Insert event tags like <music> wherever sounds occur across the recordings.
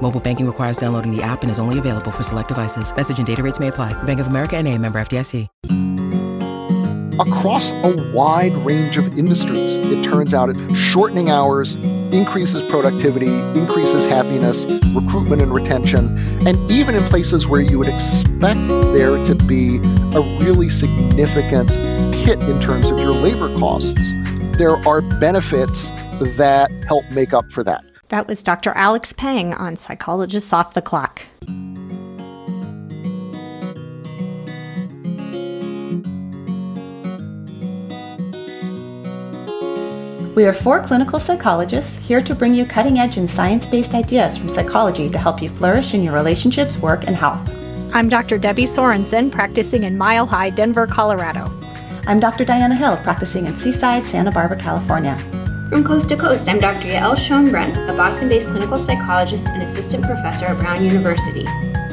Mobile banking requires downloading the app and is only available for select devices. Message and data rates may apply. Bank of America and a member FDIC. Across a wide range of industries, it turns out shortening hours increases productivity, increases happiness, recruitment and retention, and even in places where you would expect there to be a really significant hit in terms of your labor costs, there are benefits that help make up for that. That was Dr. Alex Pang on Psychologists Off the Clock. We are four clinical psychologists here to bring you cutting edge and science based ideas from psychology to help you flourish in your relationships, work, and health. I'm Dr. Debbie Sorensen, practicing in Mile High, Denver, Colorado. I'm Dr. Diana Hill, practicing in Seaside, Santa Barbara, California. From coast to coast, I'm Dr. Yael Schonbrun, a Boston based clinical psychologist and assistant professor at Brown University.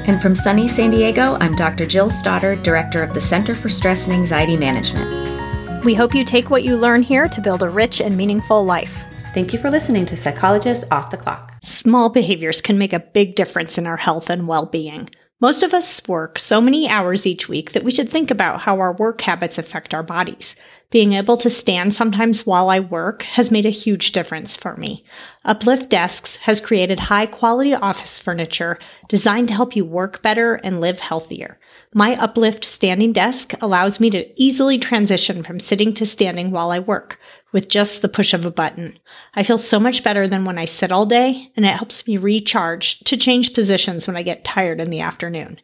And from sunny San Diego, I'm Dr. Jill Stoddard, director of the Center for Stress and Anxiety Management. We hope you take what you learn here to build a rich and meaningful life. Thank you for listening to Psychologists Off the Clock. Small behaviors can make a big difference in our health and well being. Most of us work so many hours each week that we should think about how our work habits affect our bodies. Being able to stand sometimes while I work has made a huge difference for me. Uplift Desks has created high quality office furniture designed to help you work better and live healthier. My Uplift standing desk allows me to easily transition from sitting to standing while I work with just the push of a button. I feel so much better than when I sit all day, and it helps me recharge to change positions when I get tired in the afternoon.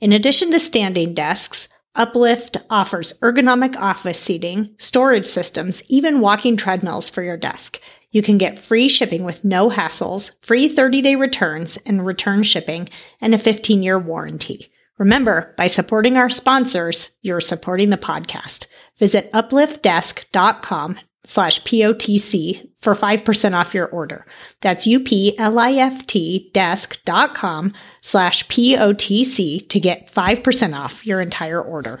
In addition to standing desks, Uplift offers ergonomic office seating, storage systems, even walking treadmills for your desk. You can get free shipping with no hassles, free 30 day returns and return shipping, and a 15 year warranty. Remember, by supporting our sponsors, you're supporting the podcast. Visit upliftdesk.com slash POTC for 5% off your order. That's U-P-L-I-F-T desk.com slash P-O-T-C to get 5% off your entire order.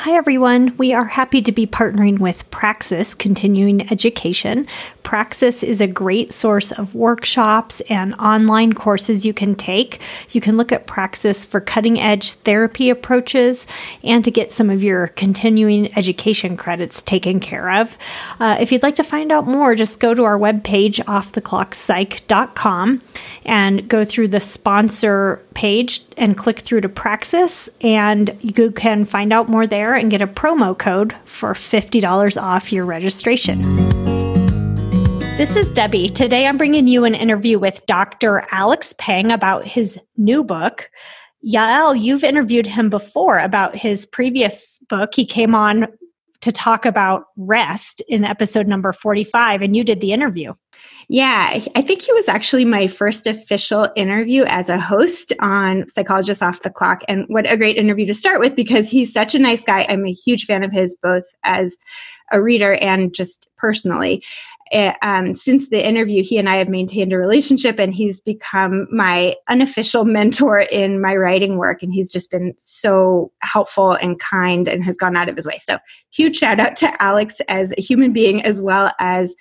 Hi, everyone. We are happy to be partnering with Praxis Continuing Education. Praxis is a great source of workshops and online courses you can take. You can look at Praxis for cutting edge therapy approaches and to get some of your continuing education credits taken care of. Uh, if you'd like to find out more, just go to our webpage, offtheclockpsych.com, and go through the sponsor page and click through to Praxis, and you can find out more there and get a promo code for $50 off your registration. This is Debbie. Today I'm bringing you an interview with Dr. Alex Pang about his new book. Yael, you've interviewed him before about his previous book. He came on to talk about rest in episode number 45, and you did the interview. Yeah, I think he was actually my first official interview as a host on Psychologists Off the Clock. And what a great interview to start with because he's such a nice guy. I'm a huge fan of his, both as a reader and just personally. Eh, um, since the interview, he and I have maintained a relationship, and he's become my unofficial <laughs> mentor in my writing work. And he's just been so helpful and kind and has gone out of his way. So, huge shout out to Alex as a human being, as well as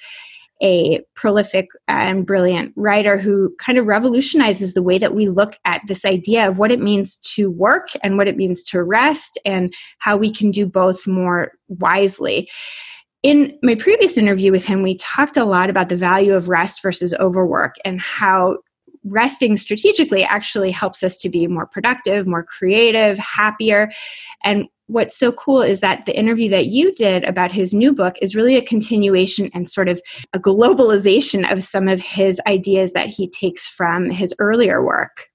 a prolific and brilliant writer who kind of revolutionizes the way that we look at this idea of what it means to work and what it means to rest and how we can do both more wisely in my previous interview with him, we talked a lot about the value of rest versus overwork and how resting strategically actually helps us to be more productive, more creative, happier. And what's so cool is that the interview that you did about his new book is really a continuation and sort of a globalization of some of his ideas that he takes from his earlier work.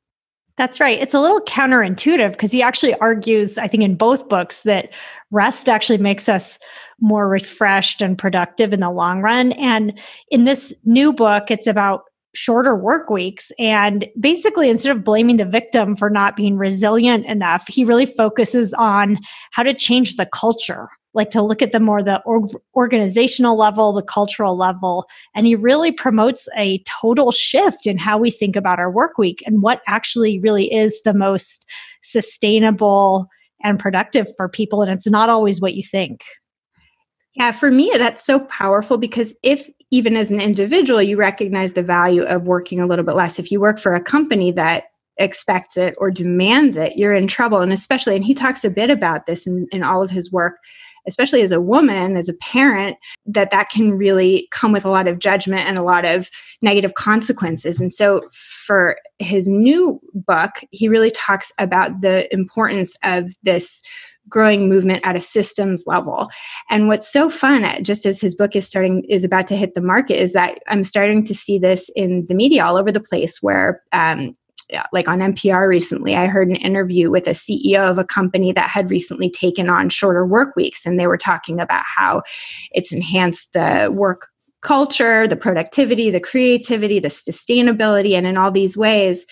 That's right. It's a little counterintuitive because he actually argues, I think, in both books that rest actually makes us more refreshed and productive in the long run. And in this new book, it's about shorter work weeks. And basically, instead of blaming the victim for not being resilient enough, he really focuses on how to change the culture, like to look at the more the organizational level, the cultural level. And he really promotes a total shift in how we think about our work week and what actually really is the most sustainable and productive for people. And it's not always what you think. Yeah, for me, that's so powerful because if even as an individual, you recognize the value of working a little bit less, if you work for a company that expects it or demands it, you're in trouble. And especially, and he talks a bit about this in, in all of his work, especially as a woman, as a parent, that that can really come with a lot of judgment and a lot of negative consequences. And so for his new book, he really talks about the importance of this growing movement at a systems level. And what's so fun, just as his book is starting, is about to hit the market, is that I'm starting to see this in the media all over the place where um, like on NPR recently, I heard an interview with a CEO of a company that had recently taken on shorter work weeks. And they were talking about how it's enhanced the work culture, the productivity, the creativity, the sustainability. And in all these ways,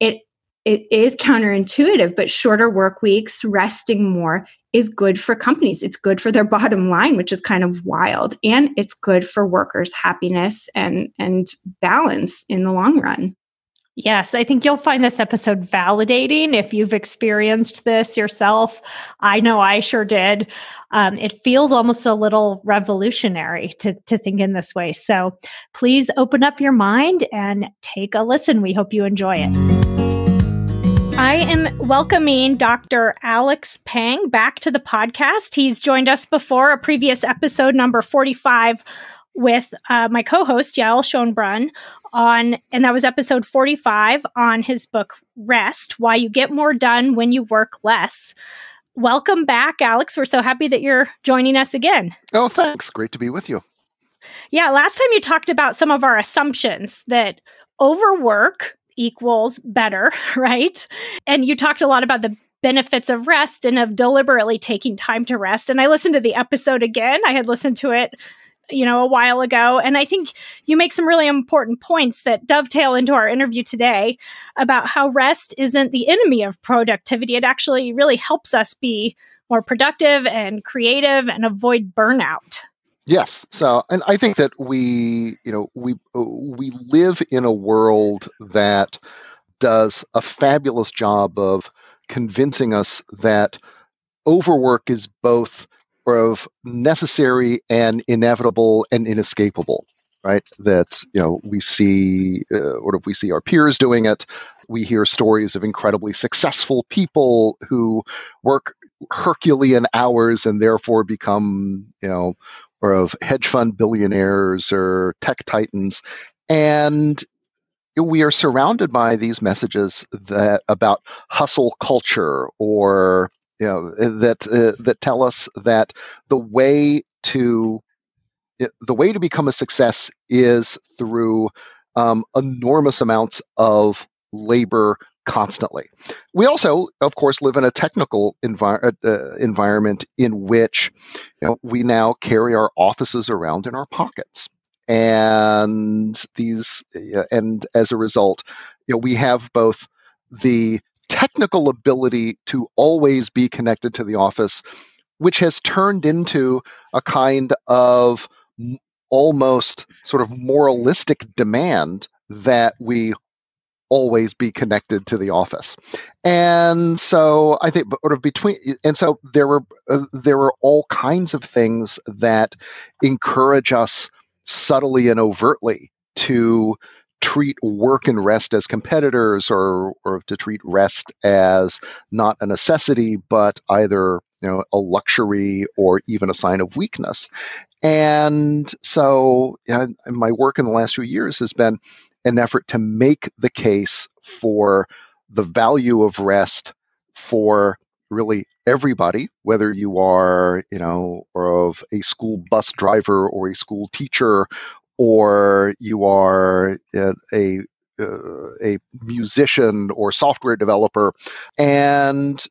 it it is counterintuitive, but shorter work weeks, resting more is good for companies. It's good for their bottom line, which is kind of wild. And it's good for workers' happiness and, and balance in the long run. Yes, I think you'll find this episode validating if you've experienced this yourself. I know I sure did. Um, it feels almost a little revolutionary to, to think in this way. So please open up your mind and take a listen. We hope you enjoy it. I am welcoming Dr. Alex Pang back to the podcast. He's joined us before a previous episode, number 45, with uh, my co host, Yael Schonbrun, on, and that was episode 45 on his book, Rest Why You Get More Done When You Work Less. Welcome back, Alex. We're so happy that you're joining us again. Oh, thanks. Great to be with you. Yeah, last time you talked about some of our assumptions that overwork equals better, <laughs> right? And you talked a lot about the benefits of rest and of deliberately taking time to rest. And I listened to the episode again. I had listened to it, you know, a while ago. And I think you make some really important points that dovetail into our interview today about how rest isn't the enemy of productivity. It actually really helps us be more productive and creative and avoid burnout. Yes. So, and I think that we, you know, we we live in a world that does a fabulous job of convincing us that overwork is both of necessary and inevitable and inescapable right that you know we see uh, or if we see our peers doing it we hear stories of incredibly successful people who work herculean hours and therefore become you know or of hedge fund billionaires or tech titans. And we are surrounded by these messages that about hustle culture or you know that uh, that tell us that the way to the way to become a success is through um, enormous amounts of labor constantly. We also, of course, live in a technical envir- uh, uh, environment in which you know, we now carry our offices around in our pockets. And these, uh, and as a result, you know, we have both the technical ability to always be connected to the office, which has turned into a kind of almost sort of moralistic demand that we always be connected to the office. And so I think sort of between and so there were uh, there were all kinds of things that encourage us subtly and overtly to treat work and rest as competitors or or to treat rest as not a necessity but either you know a luxury or even a sign of weakness and so you my work in the last few years has been an effort to make the case for the value of rest for really everybody, whether you are, you know, of a school bus driver or a school teacher, or you are a, a uh, a musician or software developer, and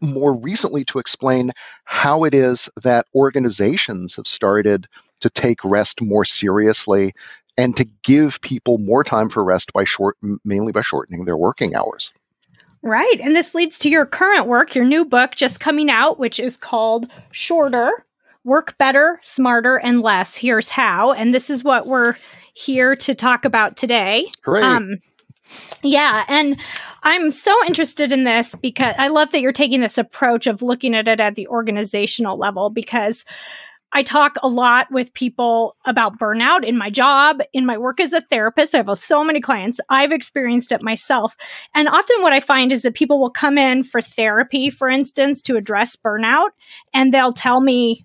more recently to explain how it is that organizations have started to take rest more seriously and to give people more time for rest by short mainly by shortening their working hours. Right. And this leads to your current work, your new book just coming out, which is called Shorter Work Better, Smarter, and Less. Here's How. And this is what we're here to talk about today. Hooray. Um, yeah. And I'm so interested in this because I love that you're taking this approach of looking at it at the organizational level because I talk a lot with people about burnout in my job, in my work as a therapist. I have so many clients. I've experienced it myself. And often what I find is that people will come in for therapy, for instance, to address burnout, and they'll tell me,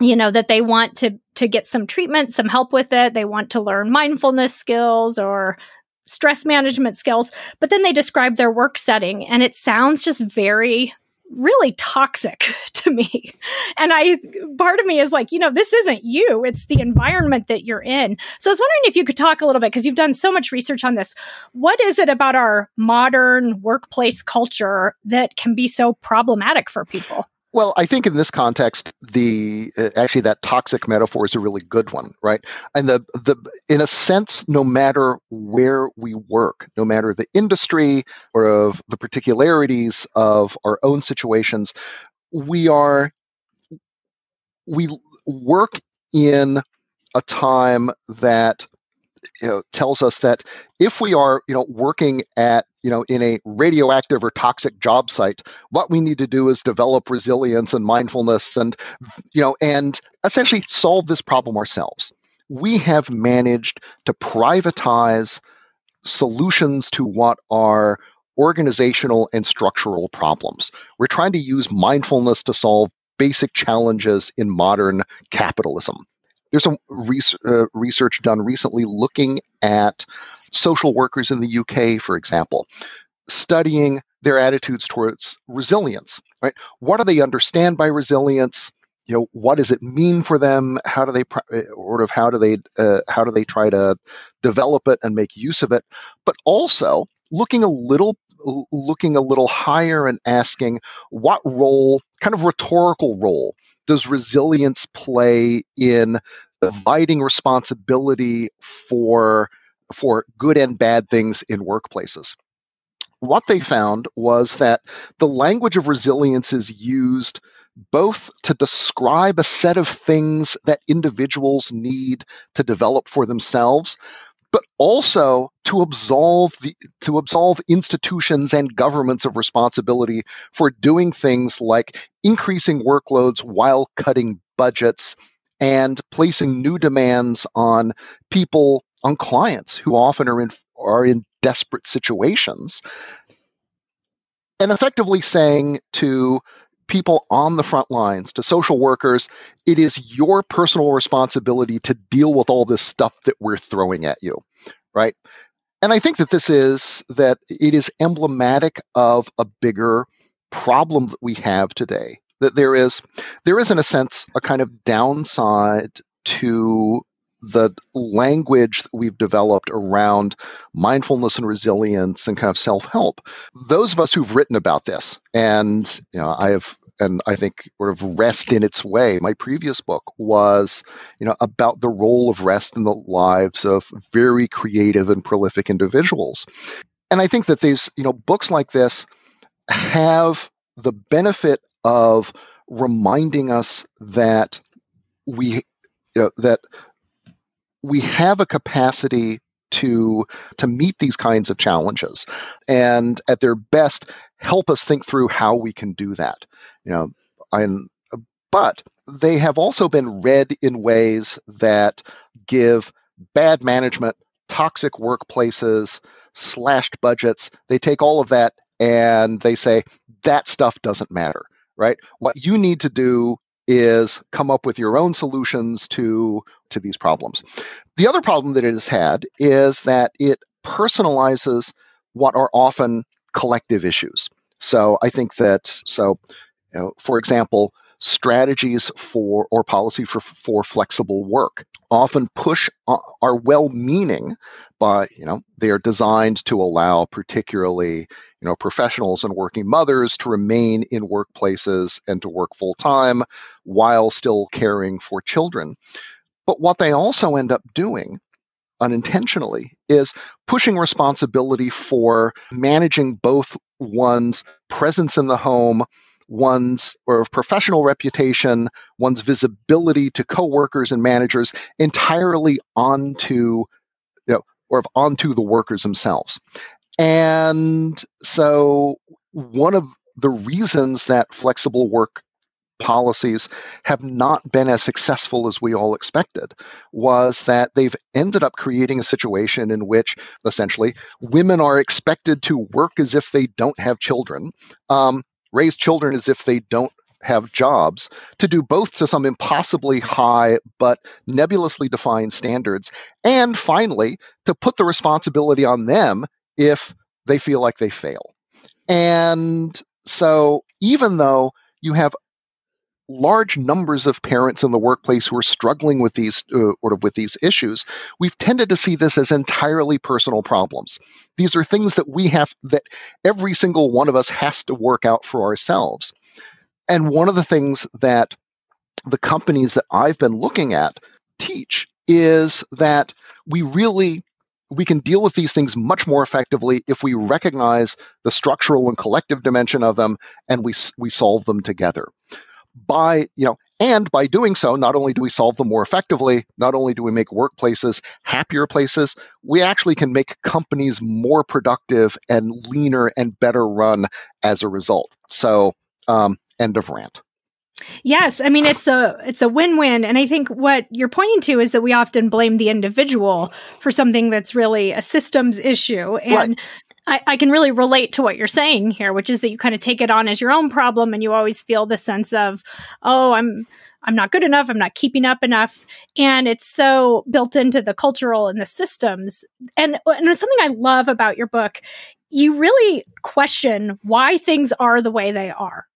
you know, that they want to, to get some treatment, some help with it. They want to learn mindfulness skills or stress management skills, but then they describe their work setting and it sounds just very really toxic <laughs> to me. And I, part of me is like, you know, this isn't you, it's the environment that you're in. So I was wondering if you could talk a little bit, because you've done so much research on this. What is it about our modern workplace culture that can be so problematic for people? Well, I think in this context, the uh, actually that toxic metaphor is a really good one, right? And the the in a sense, no matter where we work, no matter the industry or of the particularities of our own situations, we are we work in a time that you know, tells us that if we are you know working at you know in a radioactive or toxic job site what we need to do is develop resilience and mindfulness and you know and essentially solve this problem ourselves. We have managed to privatize solutions to what are organizational and structural problems. We're trying to use mindfulness to solve basic challenges in modern capitalism. There's some uh, research done recently looking at social workers in the UK, for example, studying their attitudes towards resilience. Right? What do they understand by resilience? You know, what does it mean for them? How do they, uh, sort of, how do they, uh, how do they try to develop it and make use of it? But also looking a little, looking a little higher and asking what role, kind of rhetorical role, does resilience play in dividing responsibility for for good and bad things in workplaces. What they found was that the language of resilience is used both to describe a set of things that individuals need to develop for themselves, but also to absolve the, to absolve institutions and governments of responsibility for doing things like increasing workloads while cutting budgets and placing new demands on people on clients who often are in are in desperate situations and effectively saying to people on the front lines to social workers it is your personal responsibility to deal with all this stuff that we're throwing at you right? And i think that this is that it is emblematic of a bigger problem that we have today that there is there is in a sense a kind of downside to the language that we've developed around mindfulness and resilience and kind of self-help. Those of us who've written about this and you know i have and i think sort of rest in its way my previous book was you know about the role of rest in the lives of very creative and prolific individuals. And i think that these you know books like this have the benefit of reminding us that we you know that we have a capacity to to meet these kinds of challenges and at their best help us think through how we can do that you know and but they have also been read in ways that give bad management toxic workplaces slashed budgets. They take all of that and they say that stuff doesn't matter right? What you need to do is come up with your own solutions to to these problems. The other problem that it has had is that it personalizes what are often collective issues. So I think that so, you know, for example, strategies for or policy for for flexible work. Often push uh, are well-meaning but you know they are designed to allow particularly you know professionals and working mothers to remain in workplaces and to work full time while still caring for children. But what they also end up doing unintentionally is pushing responsibility for managing both one's presence in the home one's or of professional reputation, one's visibility to coworkers and managers entirely onto you know, or onto the workers themselves. And so one of the reasons that flexible work policies have not been as successful as we all expected was that they've ended up creating a situation in which essentially women are expected to work as if they don't have children um, raise children as if they don't have jobs, to do both to some impossibly high but nebulously defined standards, and finally, to put the responsibility on them if they feel like they fail. And so, even though you have large numbers of parents in the workplace who are struggling with these uh, sort of with these issues we've tended to see this as entirely personal problems. These are things that we have that every single one of us has to work out for ourselves. And one of the things that the companies that I've been looking at teach is that we really we can deal with these things much more effectively if we recognize the structural and collective dimension of them and we we solve them together by, you know, and by doing so, not only do we solve them more effectively, not only do we make workplaces happier places, we actually can make companies more productive and leaner and better run as a result. So, um, end of rant. Yes, I mean it's a it's a win-win and I think what you're pointing to is that we often blame the individual for something that's really a systems issue and right. I, I can really relate to what you're saying here, which is that you kind of take it on as your own problem and you always feel the sense of, oh, I'm I'm not good enough, I'm not keeping up enough. And it's so built into the cultural and the systems. And, and something I love about your book. You really question why things are the way they are.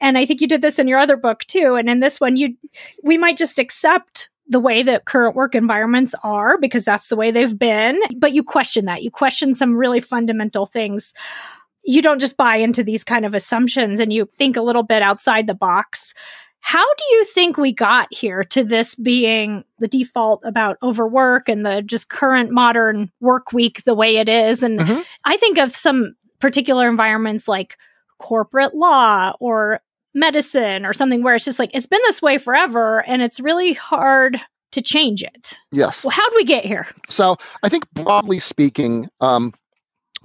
And I think you did this in your other book too. And in this one, you we might just accept the way that current work environments are because that's the way they've been. But you question that. You question some really fundamental things. You don't just buy into these kind of assumptions and you think a little bit outside the box. How do you think we got here to this being the default about overwork and the just current modern work week the way it is? And mm-hmm. I think of some particular environments like corporate law or medicine or something where it's just like it's been this way forever and it's really hard to change it. Yes. Well, how did we get here? So I think broadly speaking, um,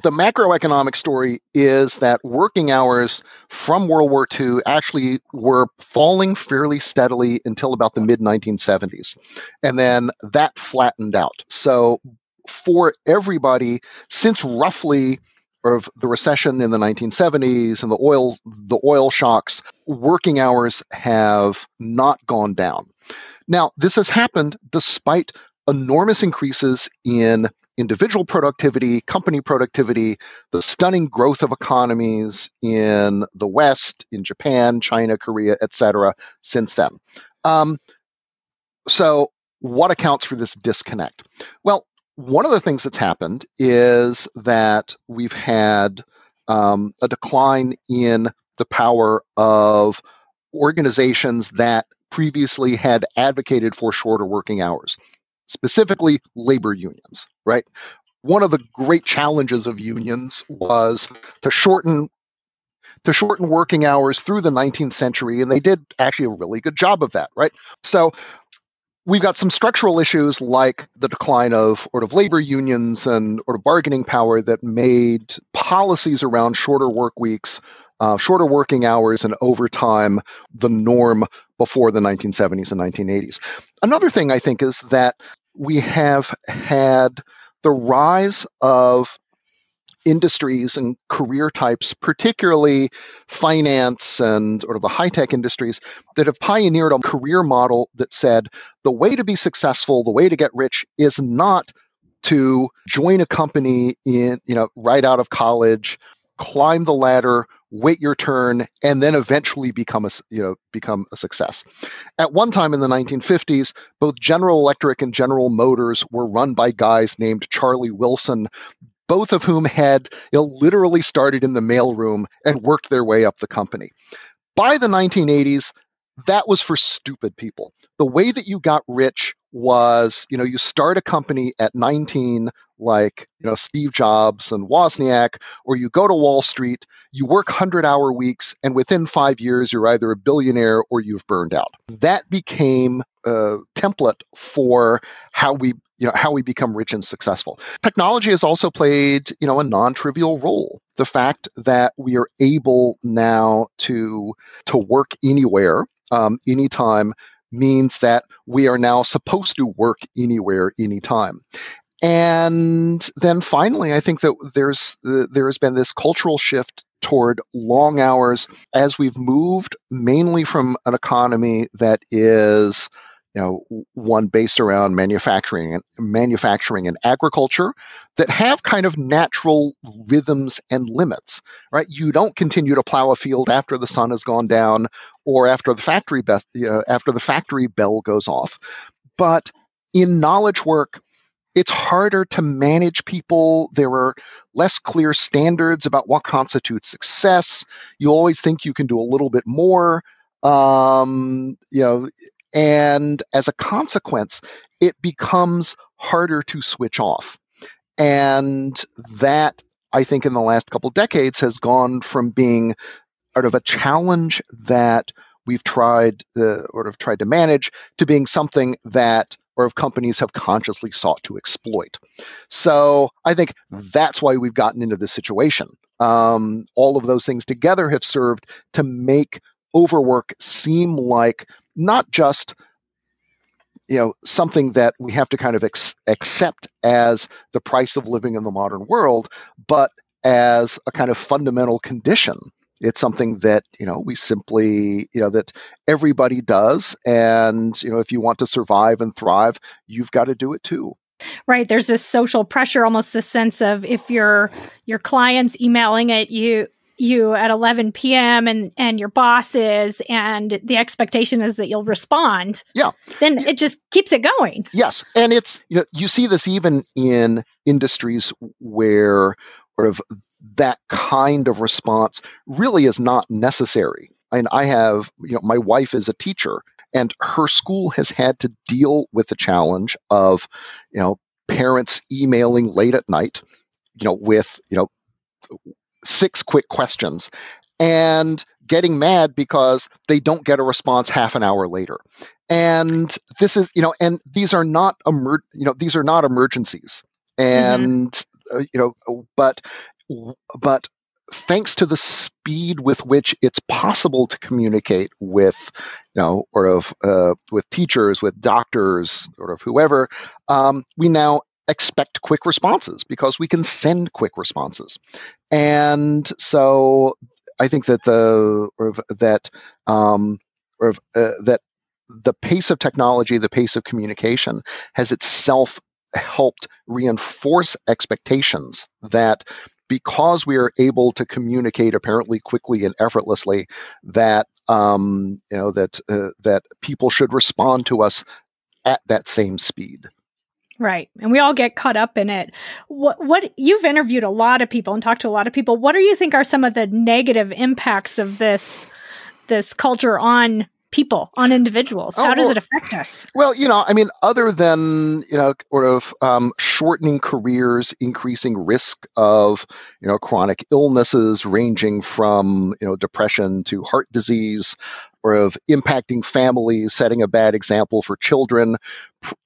the macroeconomic story is that working hours from World War II actually were falling fairly steadily until about the mid 1970s. And then that flattened out. So for everybody, since roughly of the recession in the 1970s and the oil the oil shocks, working hours have not gone down. Now, this has happened despite enormous increases in individual productivity, company productivity, the stunning growth of economies in the West, in Japan, China, Korea, etc. since then. Um, so, what accounts for this disconnect? Well, one of the things that's happened is that we've had um, a decline in the power of organizations that previously had advocated for shorter working hours, specifically labor unions, right? One of the great challenges of unions was to shorten to shorten working hours through the 19th century and they did actually a really good job of that right so we've got some structural issues like the decline of sort of labor unions and sort of bargaining power that made policies around shorter work weeks, uh, shorter working hours, and overtime the norm before the 1970s and 1980s. Another thing I think is that we have had the rise of industries and career types, particularly finance and sort of the high tech industries, that have pioneered a career model that said the way to be successful, the way to get rich is not to join a company in, you know, right out of college climb the ladder, wait your turn, and then eventually become a you know become a success. At one time in the 1950s, both General Electric and General Motors were run by guys named Charlie Wilson, both of whom had you know, literally started in the mailroom and worked their way up the company. By the 1980s, that was for stupid people. The way that you got rich was, you know, you start a company at 19, like, you know, Steve Jobs and Wozniak, or you go to Wall Street, you work 100 hour weeks, and within five years, you're either a billionaire or you've burned out. That became a template for how we you know how we become rich and successful technology has also played you know a non-trivial role the fact that we are able now to to work anywhere um, anytime means that we are now supposed to work anywhere, anytime. And then finally, I think that there's uh, there has been this cultural shift toward long hours as we've moved mainly from an economy that is you know one based around manufacturing and manufacturing and agriculture that have kind of natural rhythms and limits right? You don't continue to plow a field after the sun has gone down or after the factory be- uh, after the factory bell goes off. But in knowledge work it's harder to manage people. There are less clear standards about what constitutes success. You always think you can do a little bit more. Um, you know, and as a consequence, it becomes harder to switch off. And that, I think, in the last couple decades has gone from being sort of a challenge that we've tried uh, or have tried to manage to being something that or if companies have consciously sought to exploit. So I think that's why we've gotten into this situation. Um, all of those things together have served to make overwork seem like not just you know something that we have to kind of ex- accept as the price of living in the modern world but as a kind of fundamental condition it's something that you know we simply you know that everybody does and you know if you want to survive and thrive you've got to do it too right there's this social pressure almost the sense of if your your clients emailing at you you at 11 p.m. and and your boss is and the expectation is that you'll respond yeah then it just keeps it going yes and it's you know you see this even in industries where sort of that kind of response really is not necessary. And i have you know my wife is a teacher and her school has had to deal with the challenge of you know parents emailing late at night you know with you know six quick questions and getting mad because they don't get a response half an hour later. And this is you know and these are not emer- you know these are not emergencies. And mm-hmm. uh, you know but but thanks to the speed with which it's possible to communicate with you know or of uh, with teachers with doctors or of whoever um, we now expect quick responses because we can send quick responses. And so I think that the or that um, or uh, that the pace of technology, the pace of communication has itself helped reinforce expectations that because we are able to communicate apparently quickly and effortlessly that um, you know that uh, that people should respond to us at that same speed Right. And we all get caught up in it. What what you've interviewed a lot of people and talked to a lot of people. What do you think are some of the negative impacts of this this culture on people, on individuals? How oh, does it affect us? Well, you know, I mean, other than, you know, sort of um, shortening careers, increasing risk of, you know, chronic illnesses ranging from, you know, depression to heart disease, or of impacting families, setting a bad example for children,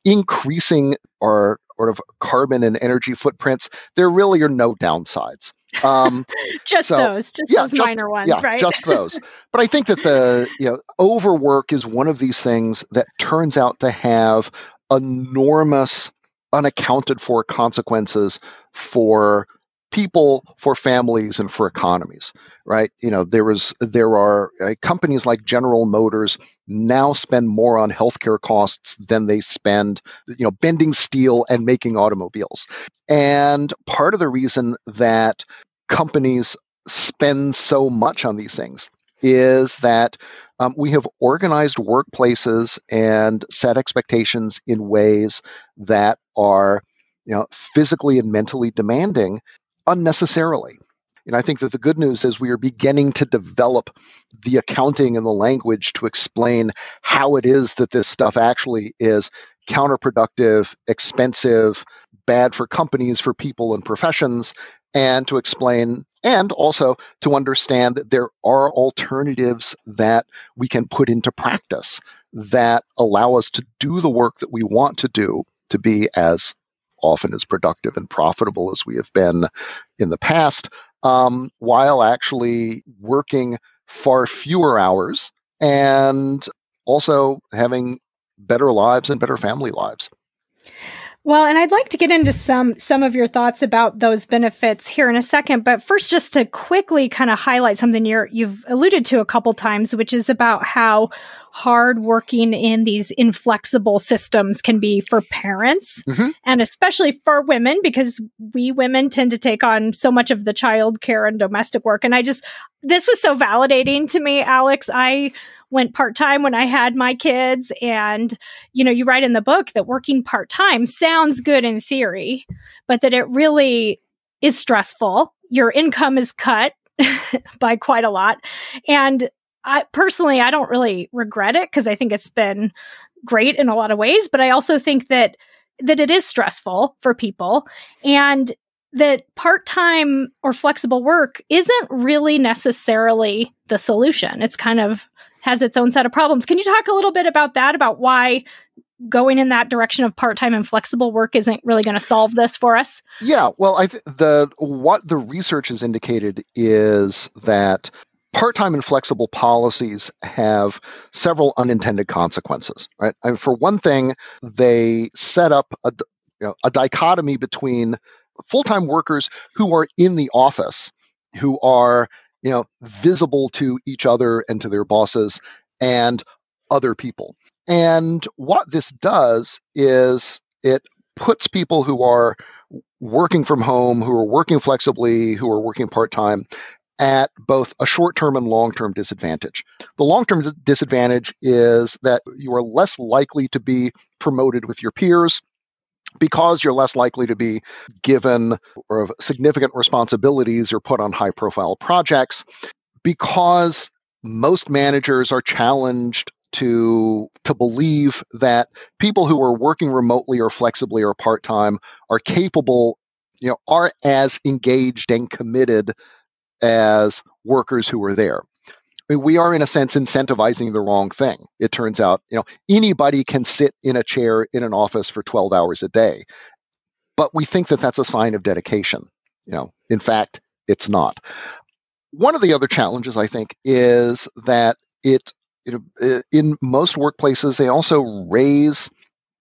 increasing our sort of carbon and energy footprints, there really are no downsides. Um, <laughs> just so, those, just yeah, those just, minor ones, yeah, right? Just those. But I think that the you know overwork is one of these things that turns out to have enormous unaccounted for consequences for people, for families, and for economies. Right? You know, there is there are uh, companies like General Motors now spend more on healthcare costs than they spend, you know, bending steel and making automobiles. And part of the reason that companies spend so much on these things is that um, we have organized workplaces and set expectations in ways that are you know physically and mentally demanding unnecessarily. And I think that the good news is we are beginning to develop the accounting and the language to explain how it is that this stuff actually is counterproductive, expensive, bad for companies, for people and professions, and to explain and also to understand that there are alternatives that we can put into practice that allow us to do the work that we want to do to be as often as productive and profitable as we have been in the past, um, while actually working far fewer hours and also having better lives and better family lives. Well, and I'd like to get into some some of your thoughts about those benefits here in a second, but first just to quickly kind of highlight something you you've alluded to a couple times, which is about how hard working in these inflexible systems can be for parents mm-hmm. and especially for women because we women tend to take on so much of the child care and domestic work and I just this was so validating to me, Alex. I went part time when I had my kids. And, you know, you write in the book that working part time sounds good in theory, but that it really is stressful. Your income is cut <laughs> by quite a lot. And I personally, I don't really regret it because I think it's been great in a lot of ways, but I also think that that it is stressful for people and that part-time or flexible work isn't really necessarily the solution. It's kind of has its own set of problems. Can you talk a little bit about that, about why going in that direction of part-time and flexible work isn't really going to solve this for us? Yeah, well, I th- the what the research has indicated is that part-time and flexible policies have several unintended consequences, right? Mean, for one thing, they set up a you know, a dichotomy between full-time workers who are in the office who are you know, visible to each other and to their bosses and other people. And what this does is it puts people who are working from home, who are working flexibly, who are working part time, at both a short term and long term disadvantage. The long term disadvantage is that you are less likely to be promoted with your peers because you're less likely to be given or significant responsibilities or put on high profile projects because most managers are challenged to to believe that people who are working remotely or flexibly or part-time are capable you know are as engaged and committed as workers who are there I mean, we are in a sense incentivizing the wrong thing. It turns out, you know, anybody can sit in a chair in an office for 12 hours a day. But we think that that's a sign of dedication. You know, in fact, it's not. One of the other challenges I think is that it, you know, in most workplaces they also raise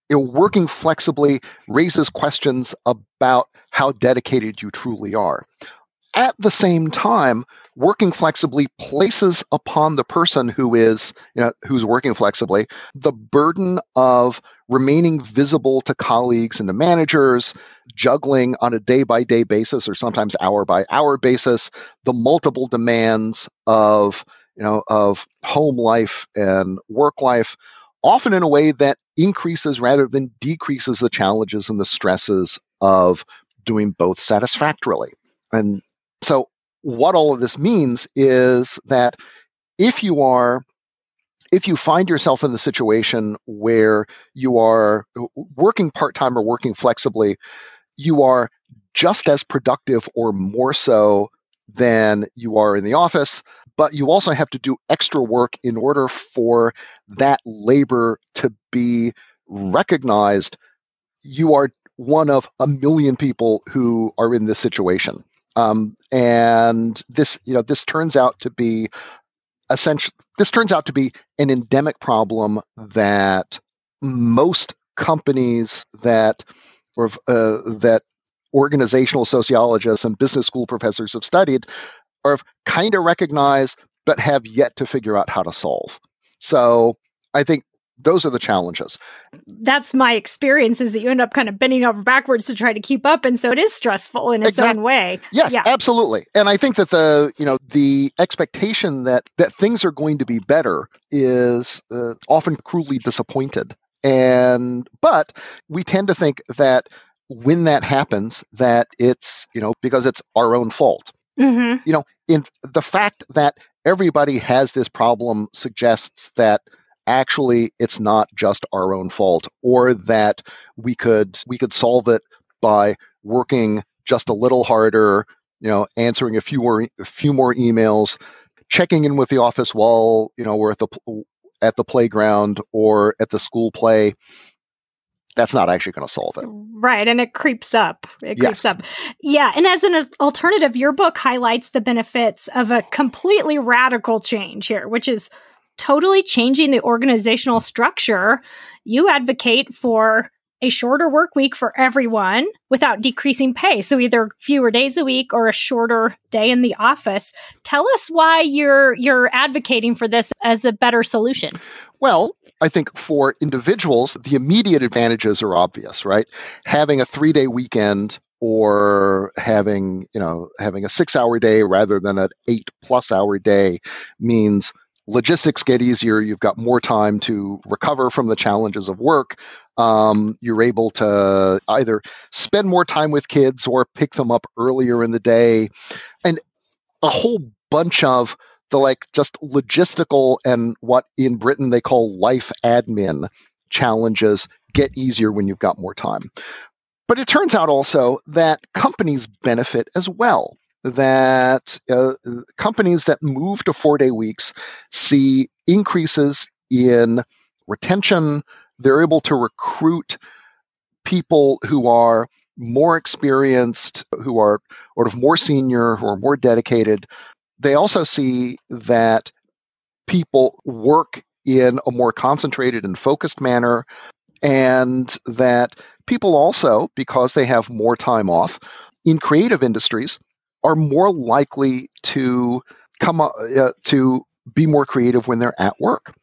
you know, working flexibly raises questions about how dedicated you truly are. At the same time, working flexibly places upon the person who is, you know, who's working flexibly the burden of remaining visible to colleagues and to managers, juggling on a day by day basis or sometimes hour by hour basis the multiple demands of, you know, of home life and work life often in a way that increases rather than decreases the challenges and the stresses of doing both satisfactorily. And so, what all of this means is that if you are if you find yourself in the situation where you are working part-time or working flexibly you are just as productive or more so than you are in the office but you also have to do extra work in order for that labor to be recognized you are one of a million people who are in this situation um, and this, you know, this turns out to be essentially this turns out to be an endemic problem that most companies that or uh, that organizational sociologists and business school professors have studied are kind of recognized but have yet to figure out how to solve. So I think those are the challenges. That's my experience is that you end up kind of bending over backwards to try to keep up. And so it is stressful in its exactly. own way. Yes, yeah. absolutely. And I think that the, you know, the expectation that, that things are going to be better is uh, often cruelly disappointed. And, but we tend to think that when that happens, that it's, you know, because it's our own fault. Mm-hmm. You know, in the fact that everybody has this problem suggests that actually it's not just our own fault or that we could we could solve it by working just a little harder you know answering a few more a few more emails checking in with the office while you know we're at the at the playground or at the school play that's not actually going to solve it. Right. And it creeps up. It creeps yes. up. Yeah. And as an alternative, your book highlights the benefits of a completely radical change here, which is totally changing the organizational structure. You advocate for a shorter work week for everyone without decreasing pay. So either fewer days a week or a shorter day in the office. Tell us why you're you're advocating for this as a better solution. Well, I think for individuals, the immediate advantages are obvious, right? Having a 3-day weekend or having, you know, having a 6-hour day rather than an 8 plus hour day means logistics get easier. You've got more time to recover from the challenges of work. Um, you're able to either spend more time with kids or pick them up earlier in the day. And a whole bunch of the like just logistical and what in Britain they call life admin challenges get easier when you've got more time. But it turns out also that companies benefit as well that uh, companies that move to four day weeks see increases in retention. They're able to recruit people who are more experienced, who are sort of more senior, who are more dedicated. They also see that people work in a more concentrated and focused manner, and that people also, because they have more time off in creative industries, are more likely to come up, uh, to be more creative when they're at work.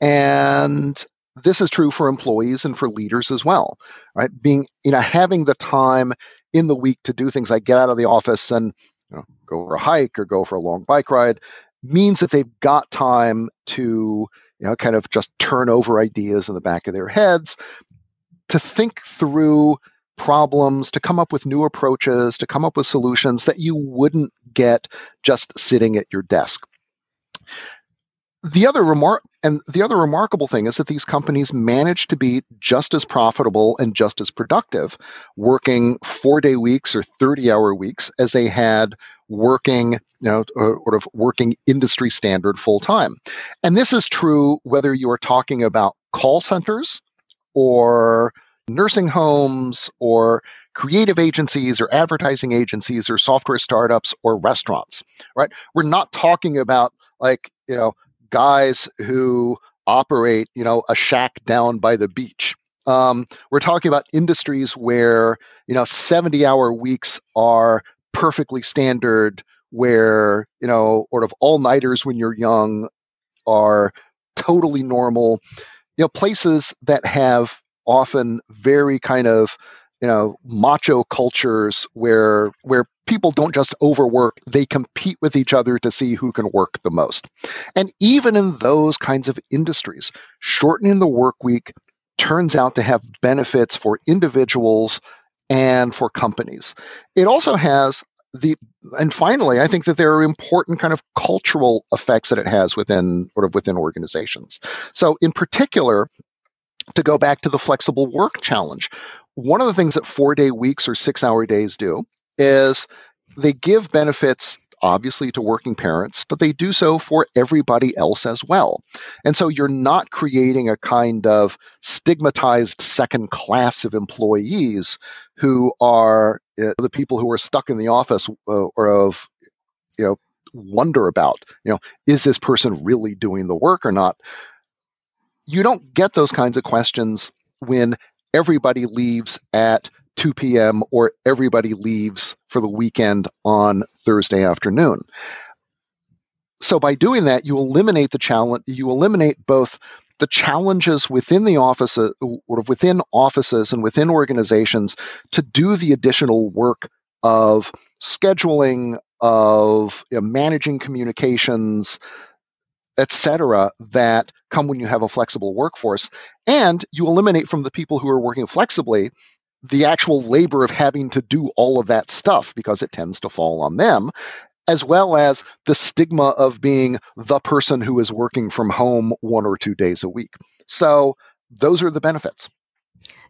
And this is true for employees and for leaders as well, right? Being, you know, having the time in the week to do things like get out of the office and you know, go for a hike or go for a long bike ride means that they've got time to, you know, kind of just turn over ideas in the back of their heads, to think through problems, to come up with new approaches, to come up with solutions that you wouldn't get just sitting at your desk. The other remark and the other remarkable thing is that these companies manage to be just as profitable and just as productive working 4-day weeks or 30-hour weeks as they had working, you know, sort of working industry standard full time. And this is true whether you are talking about call centers or nursing homes or creative agencies or advertising agencies or software startups or restaurants, right? We're not talking about like, you know, guys who operate, you know, a shack down by the beach. Um, we're talking about industries where, you know, 70 hour weeks are perfectly standard, where, you know, sort of all nighters when you're young are totally normal. You know, places that have often very kind of you know macho cultures where where people don't just overwork they compete with each other to see who can work the most. And even in those kinds of industries shortening the work week turns out to have benefits for individuals and for companies. It also has the and finally i think that there are important kind of cultural effects that it has within sort of within organizations. So in particular to go back to the flexible work challenge, one of the things that four day weeks or six hour days do is they give benefits obviously to working parents, but they do so for everybody else as well. And so you're not creating a kind of stigmatized second class of employees who are uh, the people who are stuck in the office uh, or of, you know, wonder about, you know, is this person really doing the work or not? You don't get those kinds of questions when everybody leaves at 2 p.m. or everybody leaves for the weekend on Thursday afternoon. So by doing that, you eliminate the challenge, you eliminate both the challenges within the office, uh, or within offices and within organizations to do the additional work of scheduling, of you know, managing communications, etc., that come when you have a flexible workforce. And you eliminate from the people who are working flexibly the actual labor of having to do all of that stuff because it tends to fall on them as well as the stigma of being the person who is working from home one or two days a week. So those are the benefits.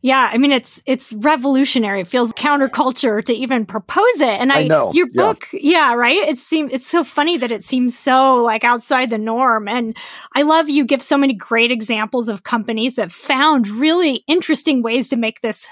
Yeah, I mean it's it's revolutionary. It feels counterculture to even propose it. And I, I know your book, yeah. yeah, right. It seems it's so funny that it seems so like outside the norm. And I love you give so many great examples of companies that found really interesting ways to make this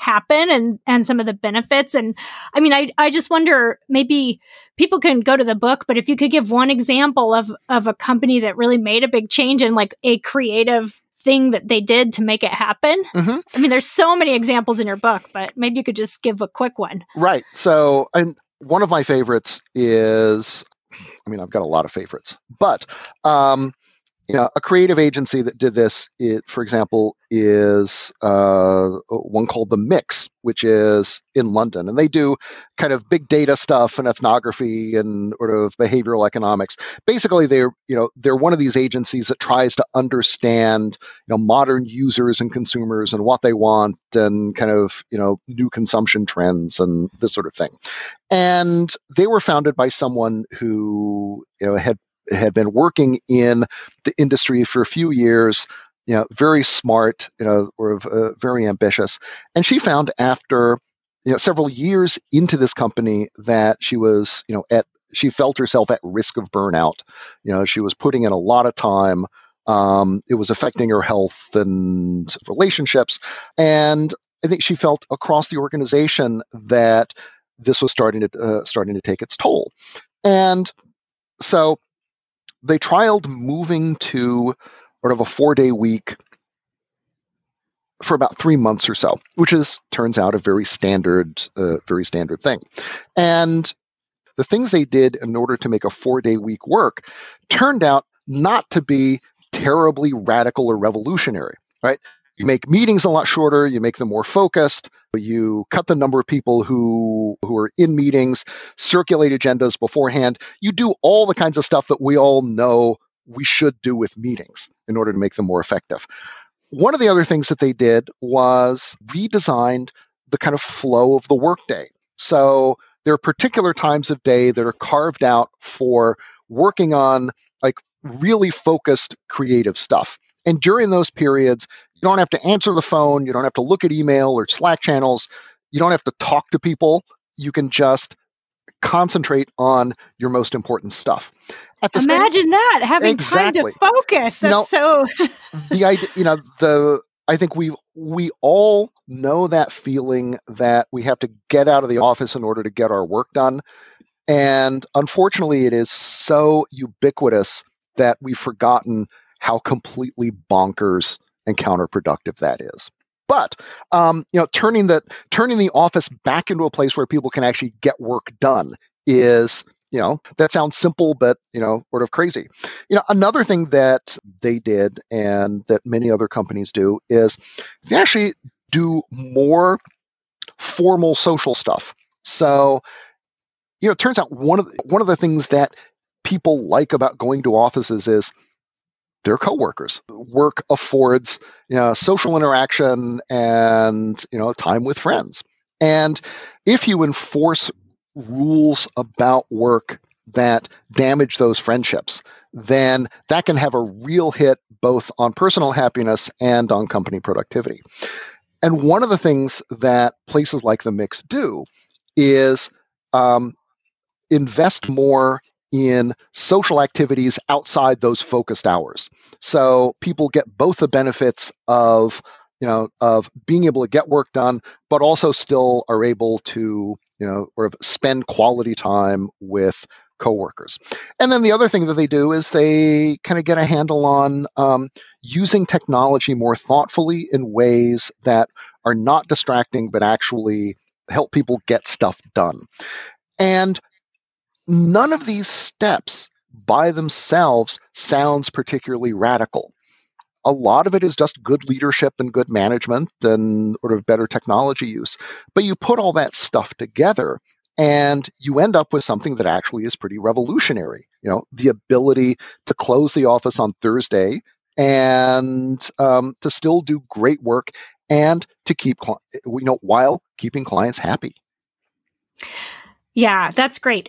happen and and some of the benefits and i mean i i just wonder maybe people can go to the book but if you could give one example of of a company that really made a big change and like a creative thing that they did to make it happen. Mm-hmm. i mean there's so many examples in your book but maybe you could just give a quick one. Right. So and one of my favorites is i mean i've got a lot of favorites but um know, a creative agency that did this, it, for example, is uh, one called The Mix, which is in London. And they do kind of big data stuff and ethnography and sort of behavioral economics. Basically, they're, you know, they're one of these agencies that tries to understand, you know, modern users and consumers and what they want and kind of, you know, new consumption trends and this sort of thing. And they were founded by someone who, you know, had had been working in the industry for a few years, you know, very smart, you know, or uh, very ambitious. And she found after, you know, several years into this company that she was, you know, at she felt herself at risk of burnout. You know, she was putting in a lot of time. Um, it was affecting her health and relationships. And I think she felt across the organization that this was starting to uh, starting to take its toll. And so they trialed moving to sort of a four day week for about three months or so, which is turns out a very standard, uh, very standard thing. And the things they did in order to make a four day week work turned out not to be terribly radical or revolutionary, right? You make meetings a lot shorter, you make them more focused, you cut the number of people who who are in meetings, circulate agendas beforehand. You do all the kinds of stuff that we all know we should do with meetings in order to make them more effective. One of the other things that they did was redesigned the kind of flow of the workday. So there are particular times of day that are carved out for working on like really focused creative stuff. And during those periods, you don't have to answer the phone. You don't have to look at email or Slack channels. You don't have to talk to people. You can just concentrate on your most important stuff. Imagine same, that having exactly. time to focus. That's so. <laughs> the idea, you know, the I think we we all know that feeling that we have to get out of the office in order to get our work done, and unfortunately, it is so ubiquitous that we've forgotten how completely bonkers and counterproductive that is. But um, you know, turning the turning the office back into a place where people can actually get work done is you know that sounds simple but you know sort of crazy you know another thing that they did and that many other companies do is they actually do more formal social stuff so you know it turns out one of the, one of the things that people like about going to offices is their coworkers. Work affords you know, social interaction and you know time with friends. And if you enforce rules about work that damage those friendships, then that can have a real hit both on personal happiness and on company productivity. And one of the things that places like the Mix do is um, invest more in social activities outside those focused hours. So people get both the benefits of you know of being able to get work done, but also still are able to you know sort of spend quality time with coworkers. And then the other thing that they do is they kind of get a handle on um, using technology more thoughtfully in ways that are not distracting, but actually help people get stuff done. And none of these steps by themselves sounds particularly radical. a lot of it is just good leadership and good management and sort of better technology use. But you put all that stuff together and you end up with something that actually is pretty revolutionary. You know, the ability to close the office on Thursday and um, to still do great work and to keep, you know, while keeping clients happy. Yeah, that's great.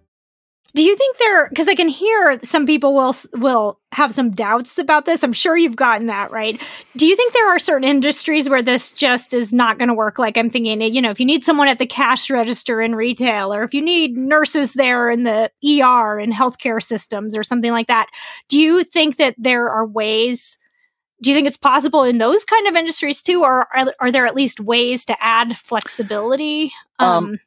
Do you think there because I can hear some people will will have some doubts about this. I'm sure you've gotten that, right? Do you think there are certain industries where this just is not going to work? Like I'm thinking, you know, if you need someone at the cash register in retail or if you need nurses there in the ER and healthcare systems or something like that. Do you think that there are ways do you think it's possible in those kind of industries too or are, are there at least ways to add flexibility? Um, um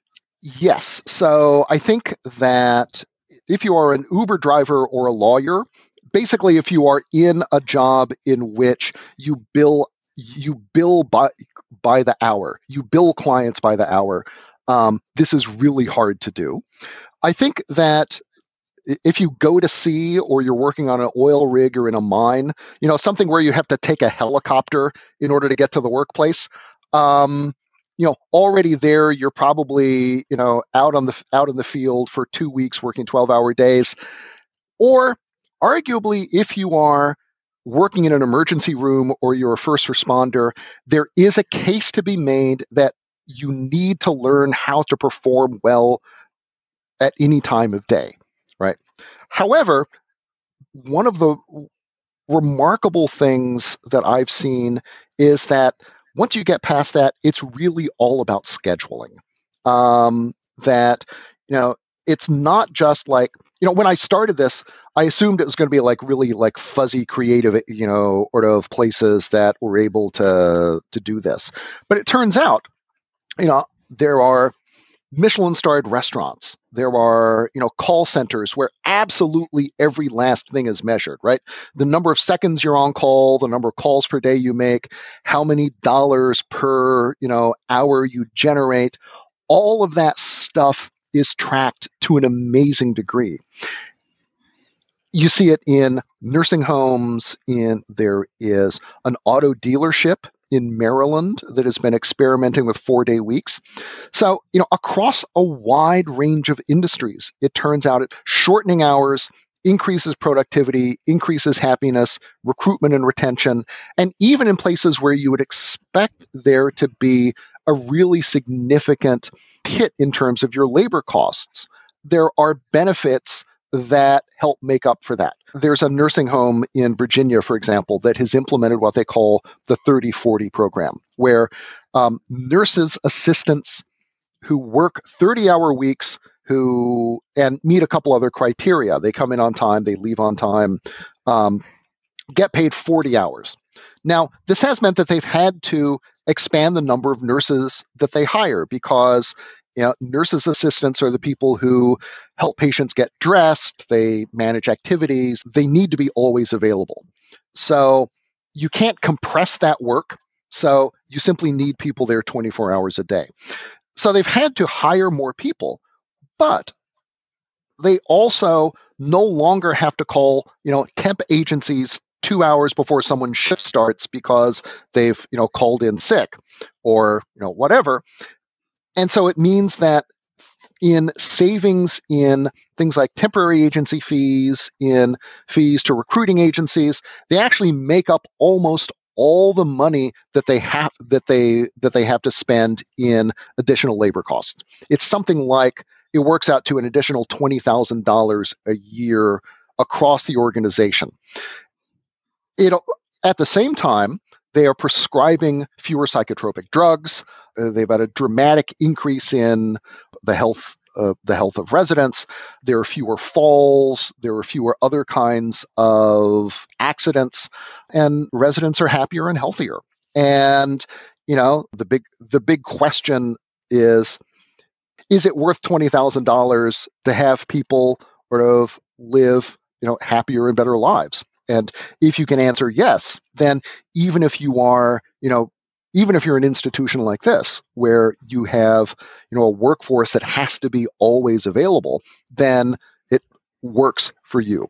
yes. So I think that if you are an Uber driver or a lawyer, basically if you are in a job in which you bill you bill by by the hour, you bill clients by the hour, um, this is really hard to do. I think that if you go to sea or you're working on an oil rig or in a mine, you know, something where you have to take a helicopter in order to get to the workplace, um, you know already there you're probably you know out on the out in the field for two weeks working 12 hour days. Or arguably if you are working in an emergency room or you're a first responder there is a case to be made that you need to learn how to perform well at any time of day right? However one of the remarkable things that i've seen is that once you get past that, it's really all about scheduling. Um, that, you know, it's not just like, you know, when I started this, I assumed it was going to be like really like fuzzy creative, you know, sort of places that were able to to do this. But it turns out, you know, there are Michelin starred restaurants. There are, you know, call centers where absolutely every last thing is measured, right? The number of seconds you're on call, the number of calls per day you make, how many dollars per, you know, hour you generate, all of that stuff is tracked to an amazing degree. You see it in nursing homes, in there is an auto dealership in Maryland that has been experimenting with four day weeks. So, you know, across a wide range of industries, it turns out it shortening hours increases productivity, increases happiness, recruitment and retention, and even in places where you would expect there to be a really significant hit in terms of your labor costs, there are benefits that help make up for that. There's a nursing home in Virginia, for example, that has implemented what they call the 30 40 program, where um, nurses, assistants who work 30 hour weeks who and meet a couple other criteria. They come in on time, they leave on time, um, get paid 40 hours. Now, this has meant that they've had to expand the number of nurses that they hire because you know, nurses assistants are the people who help patients get dressed, they manage activities, they need to be always available. So you can't compress that work. So you simply need people there 24 hours a day. So they've had to hire more people, but they also no longer have to call, you know, temp agencies two hours before someone's shift starts because they've, you know, called in sick or, you know, whatever. And so it means that in savings in things like temporary agency fees, in fees to recruiting agencies, they actually make up almost all the money that they have that they that they have to spend in additional labor costs. It's something like it works out to an additional $20,000 a year across the organization. It at the same time, they are prescribing fewer psychotropic drugs. Uh, they've had a dramatic increase in the health uh, the health of residents. There are fewer falls. There are fewer other kinds of accidents, and residents are happier and healthier. And you know the big the big question is is it worth twenty thousand dollars to have people sort of live you know happier and better lives? And if you can answer yes, then even if you are, you know, even if you're an institution like this, where you have, you know, a workforce that has to be always available, then it works for you.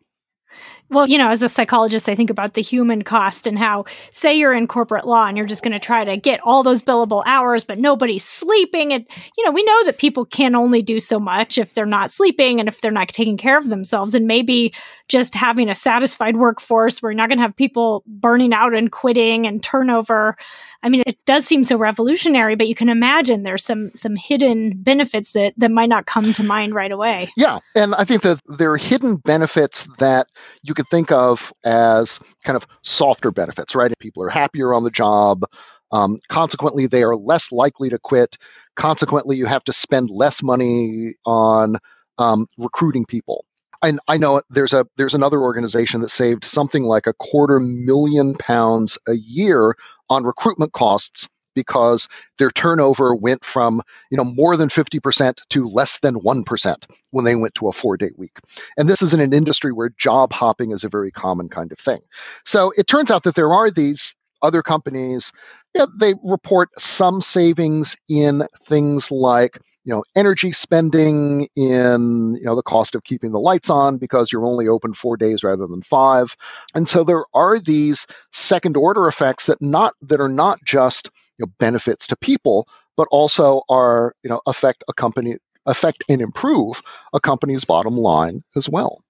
Well, you know, as a psychologist, I think about the human cost and how, say, you're in corporate law and you're just going to try to get all those billable hours, but nobody's sleeping. And, you know, we know that people can only do so much if they're not sleeping and if they're not taking care of themselves. And maybe just having a satisfied workforce where you're not going to have people burning out and quitting and turnover. I mean, it does seem so revolutionary, but you can imagine there's some some hidden benefits that that might not come to mind right away. Yeah, and I think that there are hidden benefits that you could think of as kind of softer benefits, right? People are happier on the job. Um, consequently, they are less likely to quit. Consequently, you have to spend less money on um, recruiting people. I, I know there's a there's another organization that saved something like a quarter million pounds a year on recruitment costs because their turnover went from you know more than 50% to less than 1% when they went to a four day week. And this is in an industry where job hopping is a very common kind of thing. So it turns out that there are these other companies yeah, they report some savings in things like you know energy spending in you know the cost of keeping the lights on because you're only open four days rather than five. And so there are these second order effects that not that are not just you know, benefits to people but also are you know affect a company affect and improve a company's bottom line as well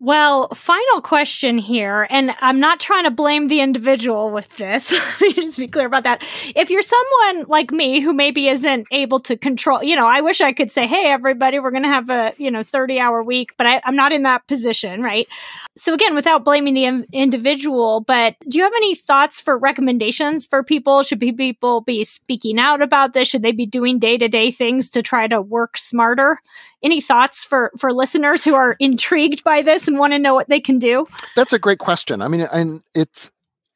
well, final question here, and I'm not trying to blame the individual with this. <laughs> Just be clear about that. If you're someone like me who maybe isn't able to control, you know, I wish I could say, "Hey, everybody, we're going to have a you know 30 hour week," but I, am not in that position, right? So again, without blaming the in- individual, but do you have any thoughts for recommendations for people? Should people be speaking out about this? Should they be doing day to day things to try to work smarter? Any thoughts for for listeners who are intrigued by this and want to know what they can do? That's a great question. I mean, and it's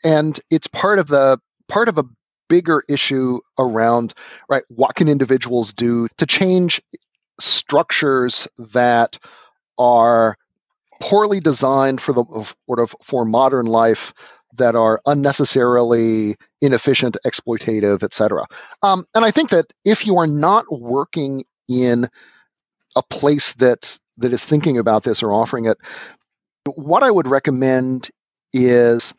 and it's part of the part of a bigger issue around right what can individuals do to change structures that are poorly designed for the sort of for modern life that are unnecessarily inefficient, exploitative, etc. Um, and I think that if you are not working in a place that that is thinking about this or offering it, what I would recommend is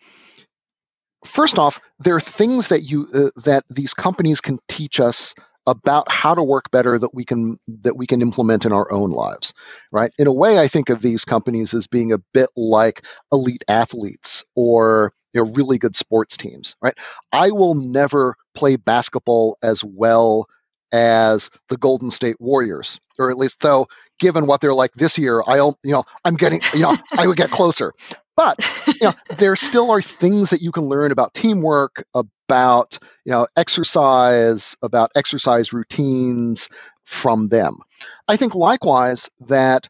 first off, there are things that you uh, that these companies can teach us about how to work better that we can that we can implement in our own lives right? In a way i think of these companies as being a bit like elite athletes or you know really good sports teams right? I will never play basketball as well as the Golden State Warriors, or at least though, given what they're like this year, I'll you know I'm getting you know I would get closer. But you know, <laughs> there still are things that you can learn about teamwork, about you know exercise, about exercise routines from them. I think likewise that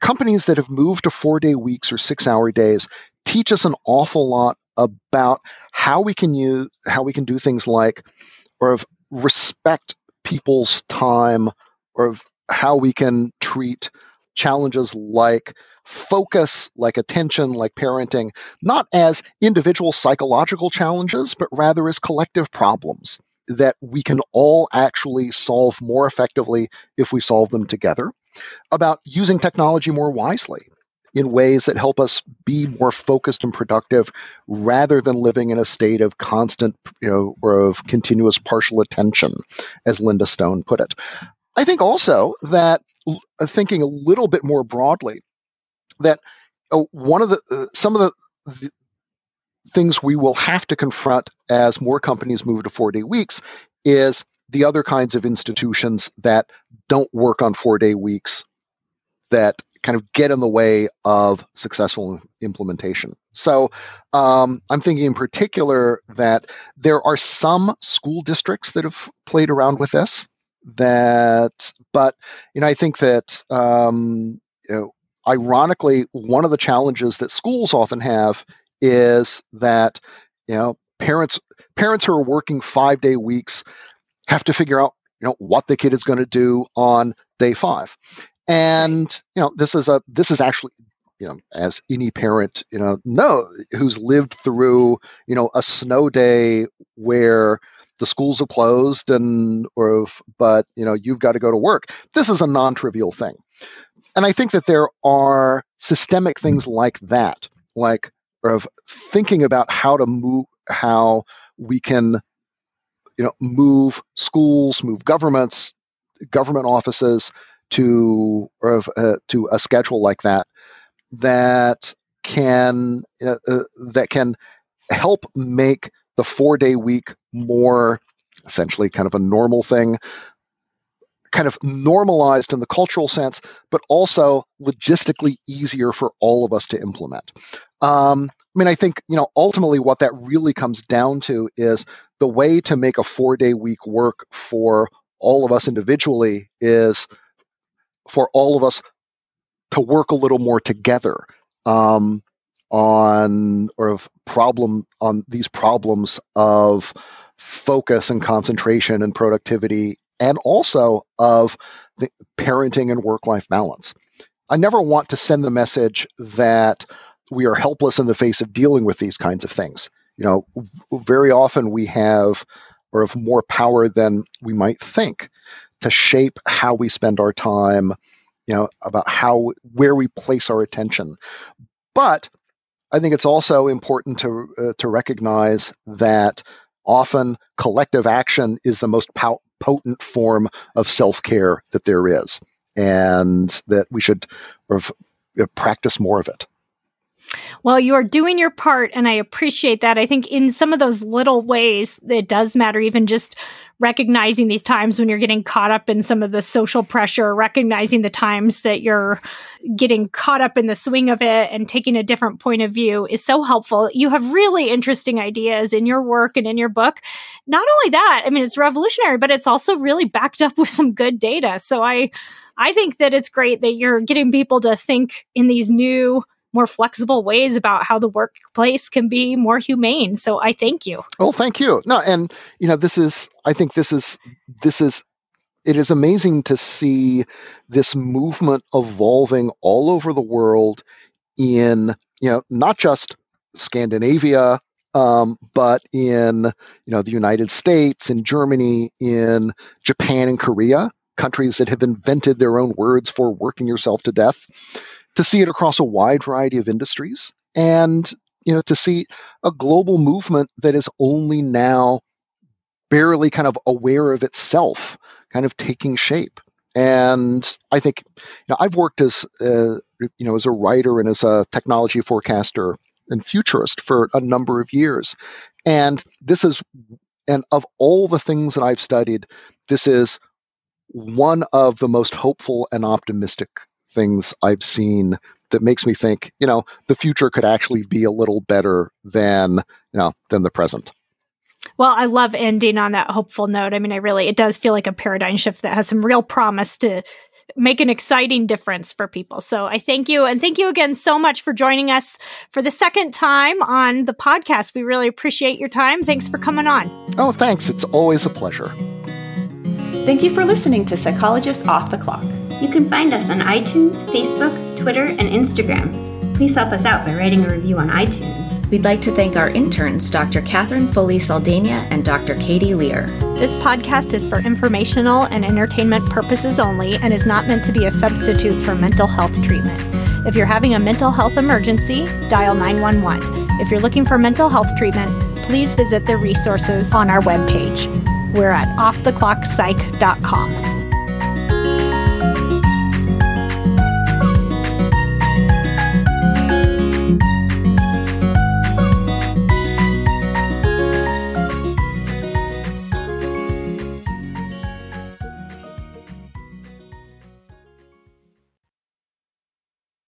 companies that have moved to four day weeks or six hour days teach us an awful lot about how we can use how we can do things like or of respect people's time or how we can treat challenges like focus, like attention, like parenting, not as individual psychological challenges, but rather as collective problems that we can all actually solve more effectively if we solve them together, about using technology more wisely in ways that help us be more focused and productive rather than living in a state of constant, you know, or of continuous partial attention, as Linda Stone put it. I think also that uh, thinking a little bit more broadly, that uh, one of the uh, some of the, the things we will have to confront as more companies move to four day weeks is the other kinds of institutions that don't work on four day weeks that kind of get in the way of successful implementation. So um, I'm thinking in particular that there are some school districts that have played around with this. That, but you know, I think that um, you know, ironically, one of the challenges that schools often have is that you know parents parents who are working five day weeks have to figure out you know what the kid is going to do on day five and you know this is a this is actually you know as any parent you know know who's lived through you know a snow day where the schools are closed and or if, but you know you've got to go to work. This is a non-trivial thing. And i think that there are systemic things like that like of thinking about how to move how we can you know move schools move governments government offices to or uh, to a schedule like that that can uh, uh, that can help make the four day week more essentially kind of a normal thing kind of normalized in the cultural sense but also logistically easier for all of us to implement. Um, i mean i think you know ultimately what that really comes down to is the way to make a four day week work for all of us individually is for all of us to work a little more together um, on or of problem on these problems of focus and concentration and productivity and also of the parenting and work life balance. I never want to send the message that we are helpless in the face of dealing with these kinds of things. You know, very often we have or have more power than we might think to shape how we spend our time, you know, about how where we place our attention. But I think it's also important to uh, to recognize that often collective action is the most pow- potent form of self care that there is, and that we should practice more of it. Well, you are doing your part, and I appreciate that. I think in some of those little ways, it does matter, even just recognizing these times when you're getting caught up in some of the social pressure, recognizing the times that you're getting caught up in the swing of it and taking a different point of view is so helpful. You have really interesting ideas in your work and in your book. Not only that, I mean, it's revolutionary, but it's also really backed up <laughs> with some good data. So I, I think that it's great that you're getting people to think in these new more flexible ways about how the workplace can be more humane. So I thank you. Oh, thank you. No, and you know, this is I think this is this is it is amazing to see this movement evolving all over the world in you know not just Scandinavia um, but in you know the United States, in Germany, in Japan and Korea, countries that have invented their own words for working yourself to death to see it across a wide variety of industries and you know to see a global movement that is only now barely kind of aware of itself kind of taking shape. And i think you know i've worked as uh, you know as a writer and as a technology forecaster and futurist for a number of years. And this is and of all the things that i've studied this is one of the most hopeful and optimistic things I've seen that makes me think, you know, the future could actually be a little better than, you know, than the present. Well, I love ending on that hopeful note. I mean, I really, it does feel like a paradigm shift that has some real promise to make an exciting difference for people. So I thank you. And thank you again so much for joining us for the second time on the podcast. We really appreciate your time. Thanks for coming on. Oh, thanks. It's always a pleasure. Thank you for listening to Psychologists Off the Clock. You can find us on iTunes, Facebook, Twitter, and Instagram. Please help us out by writing a review on iTunes. We'd like to thank our interns, Dr. Catherine Foley Saldania and Dr. Katie Lear. This podcast is for informational and entertainment purposes only and is not meant to be a substitute for mental health treatment. If you're having a mental health emergency, dial 911. If you're looking for mental health treatment, please visit the resources on our webpage. We're at offtheclockpsych.com.